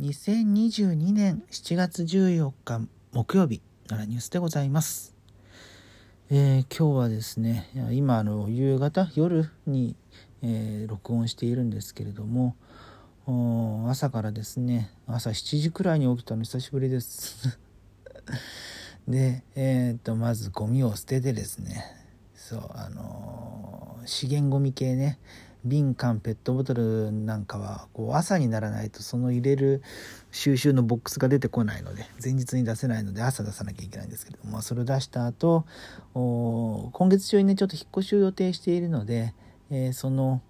2022年7月14日木曜日奈良ニュースでございます。えー、今日はですね今あの夕方夜に、えー、録音しているんですけれども朝からですね朝7時くらいに起きたの久しぶりです でえー、っとまずゴミを捨ててですねそうあの資源ゴミ系ね瓶缶ペットボトルなんかはこう朝にならないとその入れる収集のボックスが出てこないので前日に出せないので朝出さなきゃいけないんですけれどもそれを出した後今月中にねちょっと引っ越しを予定しているので、えー、その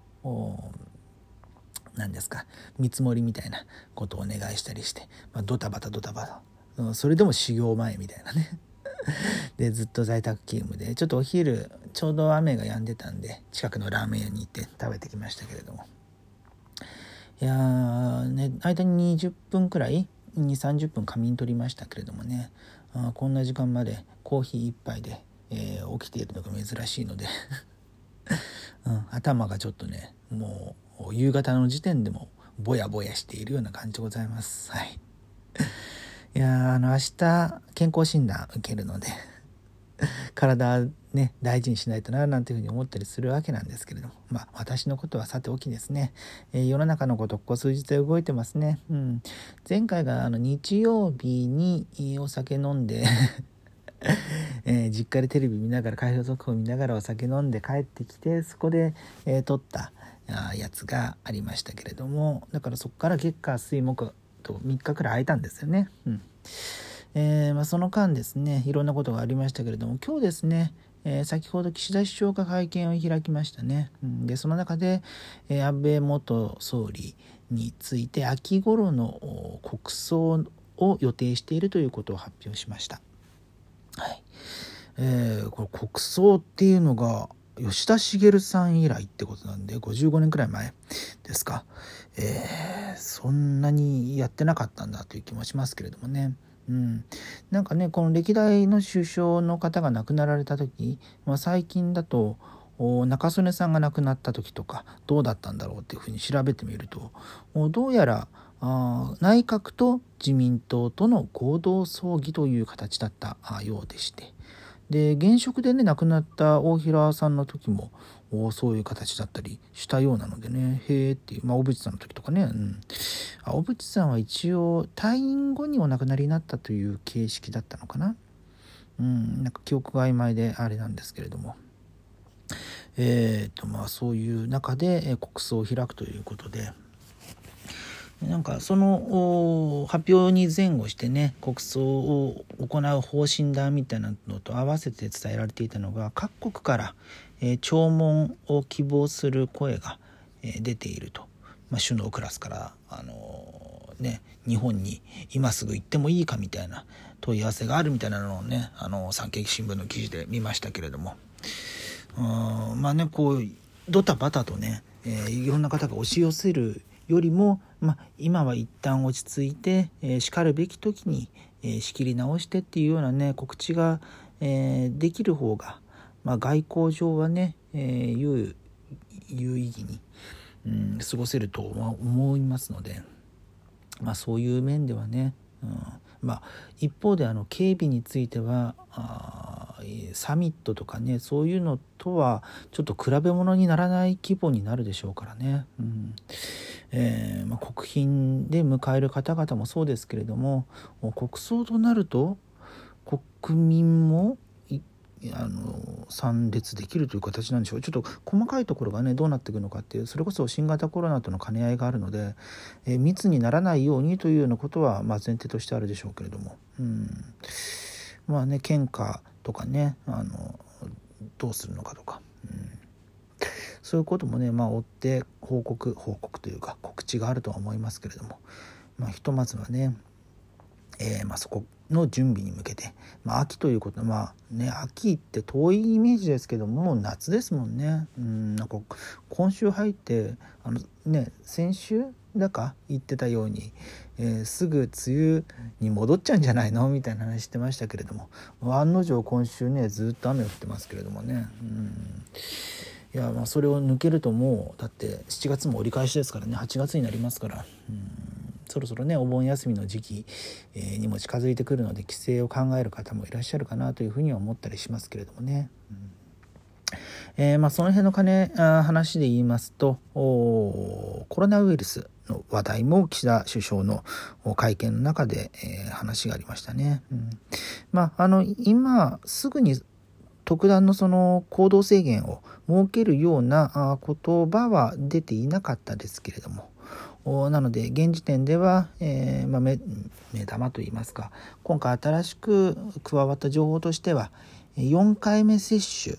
何ですか見積もりみたいなことをお願いしたりして、まあ、ドタバタドタバタそれでも修行前みたいなね。でずっと在宅勤務でちょっとお昼ちょうど雨が止んでたんで近くのラーメン屋に行って食べてきましたけれども。いやーね間に20分くらい2 3 0分仮眠取りましたけれどもね。あこんな時間までコーヒー1杯で、えー、起きているのが珍しいので。うん、頭がちょっとねもう夕方の時点でもぼやぼやしているような感じでございます。はい。いやあの明日健康診断受けるので 体ね大事にしないとななんていうふうに思ったりするわけなんですけれどもまあ私のことはさておきですね、えー、世の中のことここ数日で動いてますね、うん、前回があの日曜日にお酒飲んで えー、実家でテレビ見ながら開票速報見ながらお酒飲んで帰ってきてそこで、えー、撮ったやつがありましたけれどもだからそこから月火水木と3日くらい空いたんですよね。うんえー、まあ、その間ですねいろんなことがありましたけれども今日ですね、えー、先ほど岸田首相が会見を開きましたね。うん、でその中で、えー、安倍元総理について秋頃の国葬を予定しているということを発表しました。はいえー、これ国葬っていうのが吉田茂さん以来ってことなんで55年くらい前ですか、えー、そんなにやってなかったんだという気もしますけれどもね。うん、なんかねこの歴代の首相の方が亡くなられた時、まあ、最近だと中曽根さんが亡くなった時とかどうだったんだろうっていうふうに調べてみるとどうやらあ内閣と自民党との合同葬儀という形だったようでしてで現職でね亡くなった大平さんの時もそういう形だったりしたようなのでねへえっていうまあ小渕さんの時とかね、うん、小渕さんは一応退院後にお亡くなりになったという形式だったのかな。うんなんか記憶が曖昧であれなんですけれども。えっ、ー、とまあそういう中で国葬を開くということでなんかその発表に前後してね国葬を行う方針だみたいなのと合わせて伝えられていたのが各国から、えー、弔問を希望する声が、えー、出ていると、まあ、首脳クラスから、あのー、ね、日本に今すぐ行ってもいいかみたいな問い合わせがあるみたいなのをね、あの産経新聞の記事で見ましたけれども。うんまあねこうドタバタとね、えー、いろんな方が押し寄せるよりも、まあ、今は一旦落ち着いて、えー、しかるべき時に、えー、仕切り直してっていうようなね告知が、えー、できる方が、まあ、外交上はね、えー、有有意義に、うん、過ごせると思いますので、まあ、そういう面ではね、うんまあ、一方であの警備についてはあサミットとかねそういうのとはちょっと比べ物にならない規模になるでしょうからね。うん。えー、まあ、国賓で迎える方々もそうですけれども国葬となると国民もあの参列できるという形なんでしょう。ちょっと細かいところがねどうなっていくのかっていうそれこそ新型コロナとの兼ね合いがあるので、えー、密にならないようにというようなことは、まあ、前提としてあるでしょうけれども、うん、まあね献花とかねあのどうするのかとか、うん、そういうこともねまあ追って報告報告というか告知があるとは思いますけれども、まあ、ひとまずはね、えー、まあ、そこの準備に向けて、まあ、秋ということまあね秋って遠いイメージですけどもう夏ですもんね。うんなんか今週入ってあのね先週だか言ってたように、えー、すぐ梅雨に戻っちゃうんじゃないの？みたいな話してましたけれども案の定今週ねずっと雨降ってますけれどもね。うん。いやまあそれを抜けるともうだって7月も折り返しですからね。8月になりますから。うん。そろそろねお盆休みの時期、えー、にも近づいてくるので帰省を考える方もいらっしゃるかなというふうには思ったりしますけれどもね。うん。えー、まあ、その辺の金あ話で言いますとコロナウイルス。の話題も岸田首相の会見の中で、えー、話がありましたね。うん、まあ、あの今すぐに特段のその行動制限を設けるような言葉は出ていなかったですけれどもなので現時点では、えー、まあ、目目玉といいますか今回新しく加わった情報としては4回目接種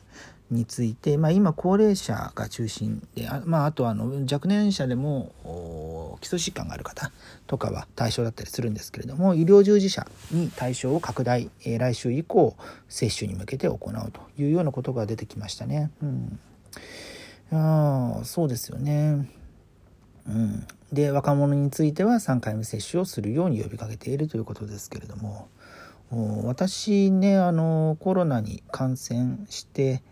について、まあ、今高齢者が中心であ,、まあ、あとあの若年者でも基礎疾患がある方とかは対象だったりするんですけれども医療従事者に対象を拡大、えー、来週以降接種に向けて行うというようなことが出てきましたね。うん、あそうですよね。うん、で若者については3回目接種をするように呼びかけているということですけれども私ねあのコロナに感染して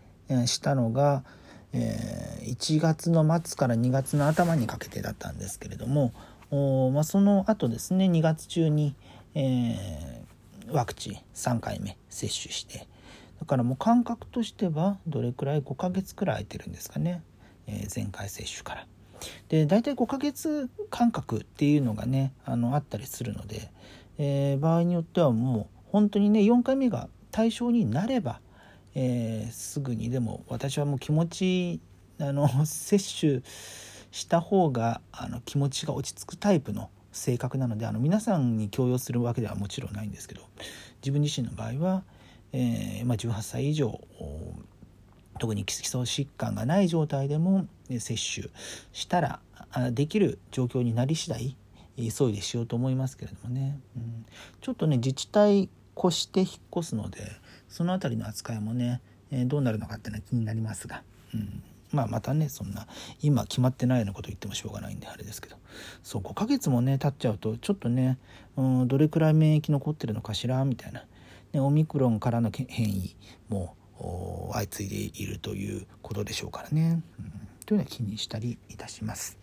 したのが、えー、1月の末から2月の頭にかけてだったんですけれどもお、まあ、その後ですね2月中に、えー、ワクチン3回目接種してだからもう感覚としてはどれくらい5ヶ月くらい空いてるんですかね、えー、前回接種から。で大体5ヶ月間隔っていうのがねあのあったりするので、えー、場合によってはもう本当にね4回目が対象になればえー、すぐにでも私はもう気持ちあの 摂取した方があの気持ちが落ち着くタイプの性格なのであの皆さんに強要するわけではもちろんないんですけど自分自身の場合は、えー、まあ、18歳以上特に基礎疾患がない状態でも接種したらできる状況になり次第急いでしようと思いますけれどもね、うん、ちょっとね自治体越して引っ越すのでその辺りの扱いもね、えー、どうなるのかっていうのは気になりますが、うん、まあまたねそんな今決まってないようなこと言ってもしょうがないんであれですけどそう5ヶ月もね経っちゃうとちょっとね、うん、どれくらい免疫残ってるのかしらみたいな、ね、オミクロンからの変異も相次いでいるということでしょうからね、うん、というのは気にしたりいたします。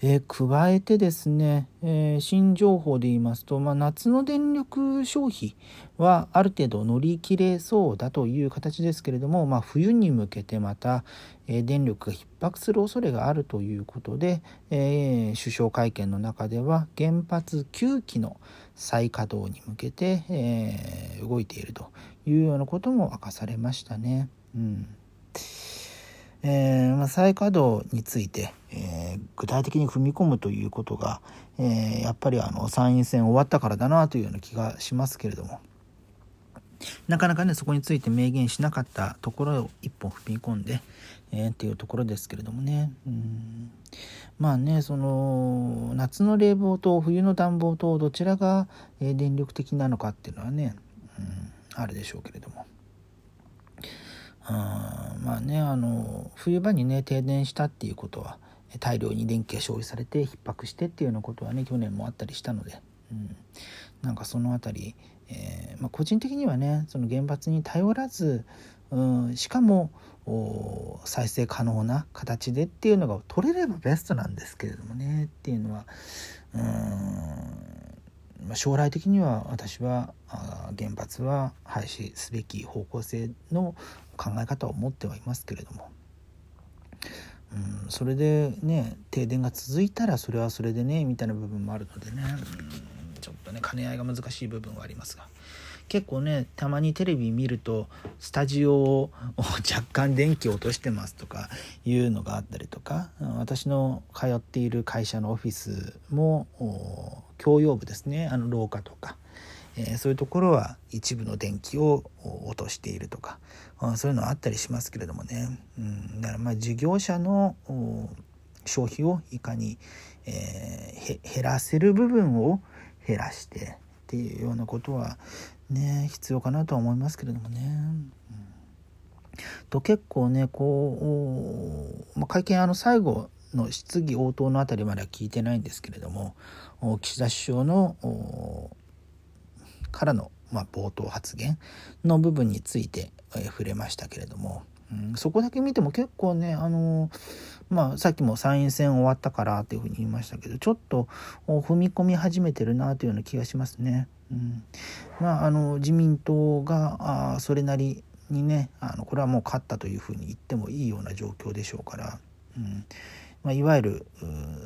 え、加えてですね、え、新情報で言いますと、まあ、夏の電力消費はある程度乗り切れそうだという形ですけれども、まあ、冬に向けてまた、え、電力が逼迫する恐れがあるということで、え首相会見の中では原発9基の再稼働に向けて、え動いているというようなことも明かされましたね。うんえー、まあ、再稼働について、えー、具体的に踏み込むということが、えー、やっぱりあの参院選終わったからだなというような気がしますけれども。なかなかねそこについて明言しなかったところを一本踏み込んで、え、っていうところですけれどもね。うん。まあねその夏の冷房と冬の暖房とどちらが、電力的なのかっていうのはね、うん、あるでしょうけれども。まあねあの冬場にね停電したっていうことは大量に電気が消費されて逼迫してっていうようなことはね去年もあったりしたので、うん、なんかその辺り、えー、まあ、個人的にはねその原発に頼らず、うん、しかも再生可能な形でっていうのが取れればベストなんですけれどもねっていうのはうん。将来的には私は原発は廃止すべき方向性の考え方を持ってはいますけれども、うん、それでね停電が続いたらそれはそれでねみたいな部分もあるのでね、うん、ちょっとね兼ね合いが難しい部分はありますが。結構ねたまにテレビ見るとスタジオを 若干電気落としてますとかいうのがあったりとか私の通っている会社のオフィスも共用部ですね。あの廊下とか、えー、そういうところは一部の電気を落としているとか。そういうのはあったりしますけれどもね、うん、だからまあ事業者の消費をいかに、えー、減らせる部分を減らしてっていうようなことはね必要かなとは思いますけれどもね。うん。と結構ねこう、まあ、会見あの最後の質疑応答のあたりまでは聞いてないんですけれども岸田首相のからの、まあ、冒頭発言の部分について、えー、触れましたけれども、うん、そこだけ見ても結構ねあのまあさっきも参院選終わったからっていうふうに言いましたけどちょっと踏み込み始めてるなというような気がしますね。うん、まああの自民党があそれなりにねあのこれはもう勝ったというふうに言ってもいいような状況でしょうから、うんまあ、いわゆる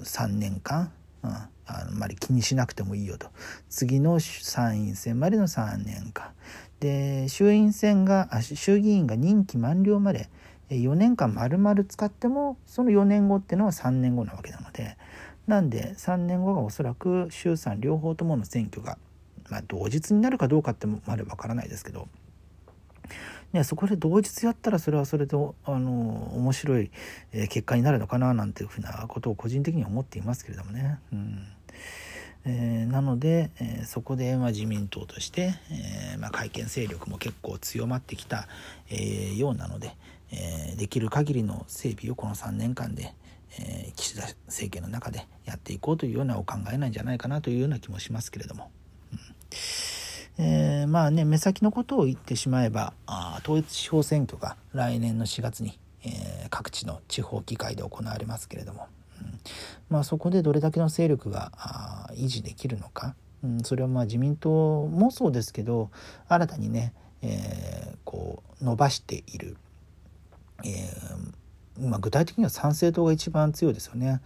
3年間、うん、あんまり気にしなくてもいいよと。次の参院選までの3年間。で衆院選が衆議院が任期満了まで4年間丸々使ってもその4年後っていうのは3年後なわけなので。なんで3年後がおそらく衆参両方ともの選挙が、まあ、同日になるかどうかってもまでわからないですけど。ね、そこで同日やったらそれはそれであの面白い結果になるのかななんていうふうなことを個人的には思っていますけれどもね。うんえー、なので、えー、そこで、まあ、自民党として、えーまあ、会見勢力も結構強まってきた、えー、ようなので、えー、できる限りの整備をこの3年間で、えー、岸田政権の中でやっていこうというようなお考えなんじゃないかなというような気もしますけれども。えー、まあね目先のことを言ってしまえばあ統一地方選挙が来年の4月に、えー、各地の地方議会で行われますけれども、うん、まあ、そこでどれだけの勢力が維持できるのか、うん、それはまあ自民党もそうですけど新たにね、えー、こう伸ばしている、えまあ、具体的には参政党が一番強いですよね。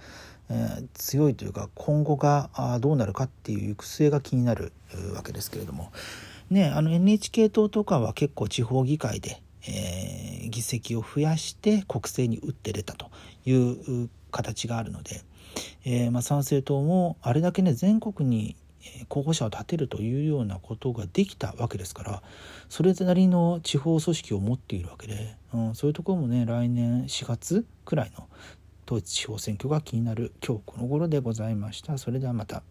えー、強いというか今後がどうなるかっていう行く末が気になるわけですけれども、ね、NHK 党とかは結構地方議会で、えー、議席を増やして国政に打って出たという形があるので、えー、まあ、参政党もあれだけね全国に候補者を立てるというようなことができたわけですからそれなりの地方組織を持っているわけで、うん、そういうところもね来年4月くらいの統一地方選挙が気になる今日この頃でございました。それではまた。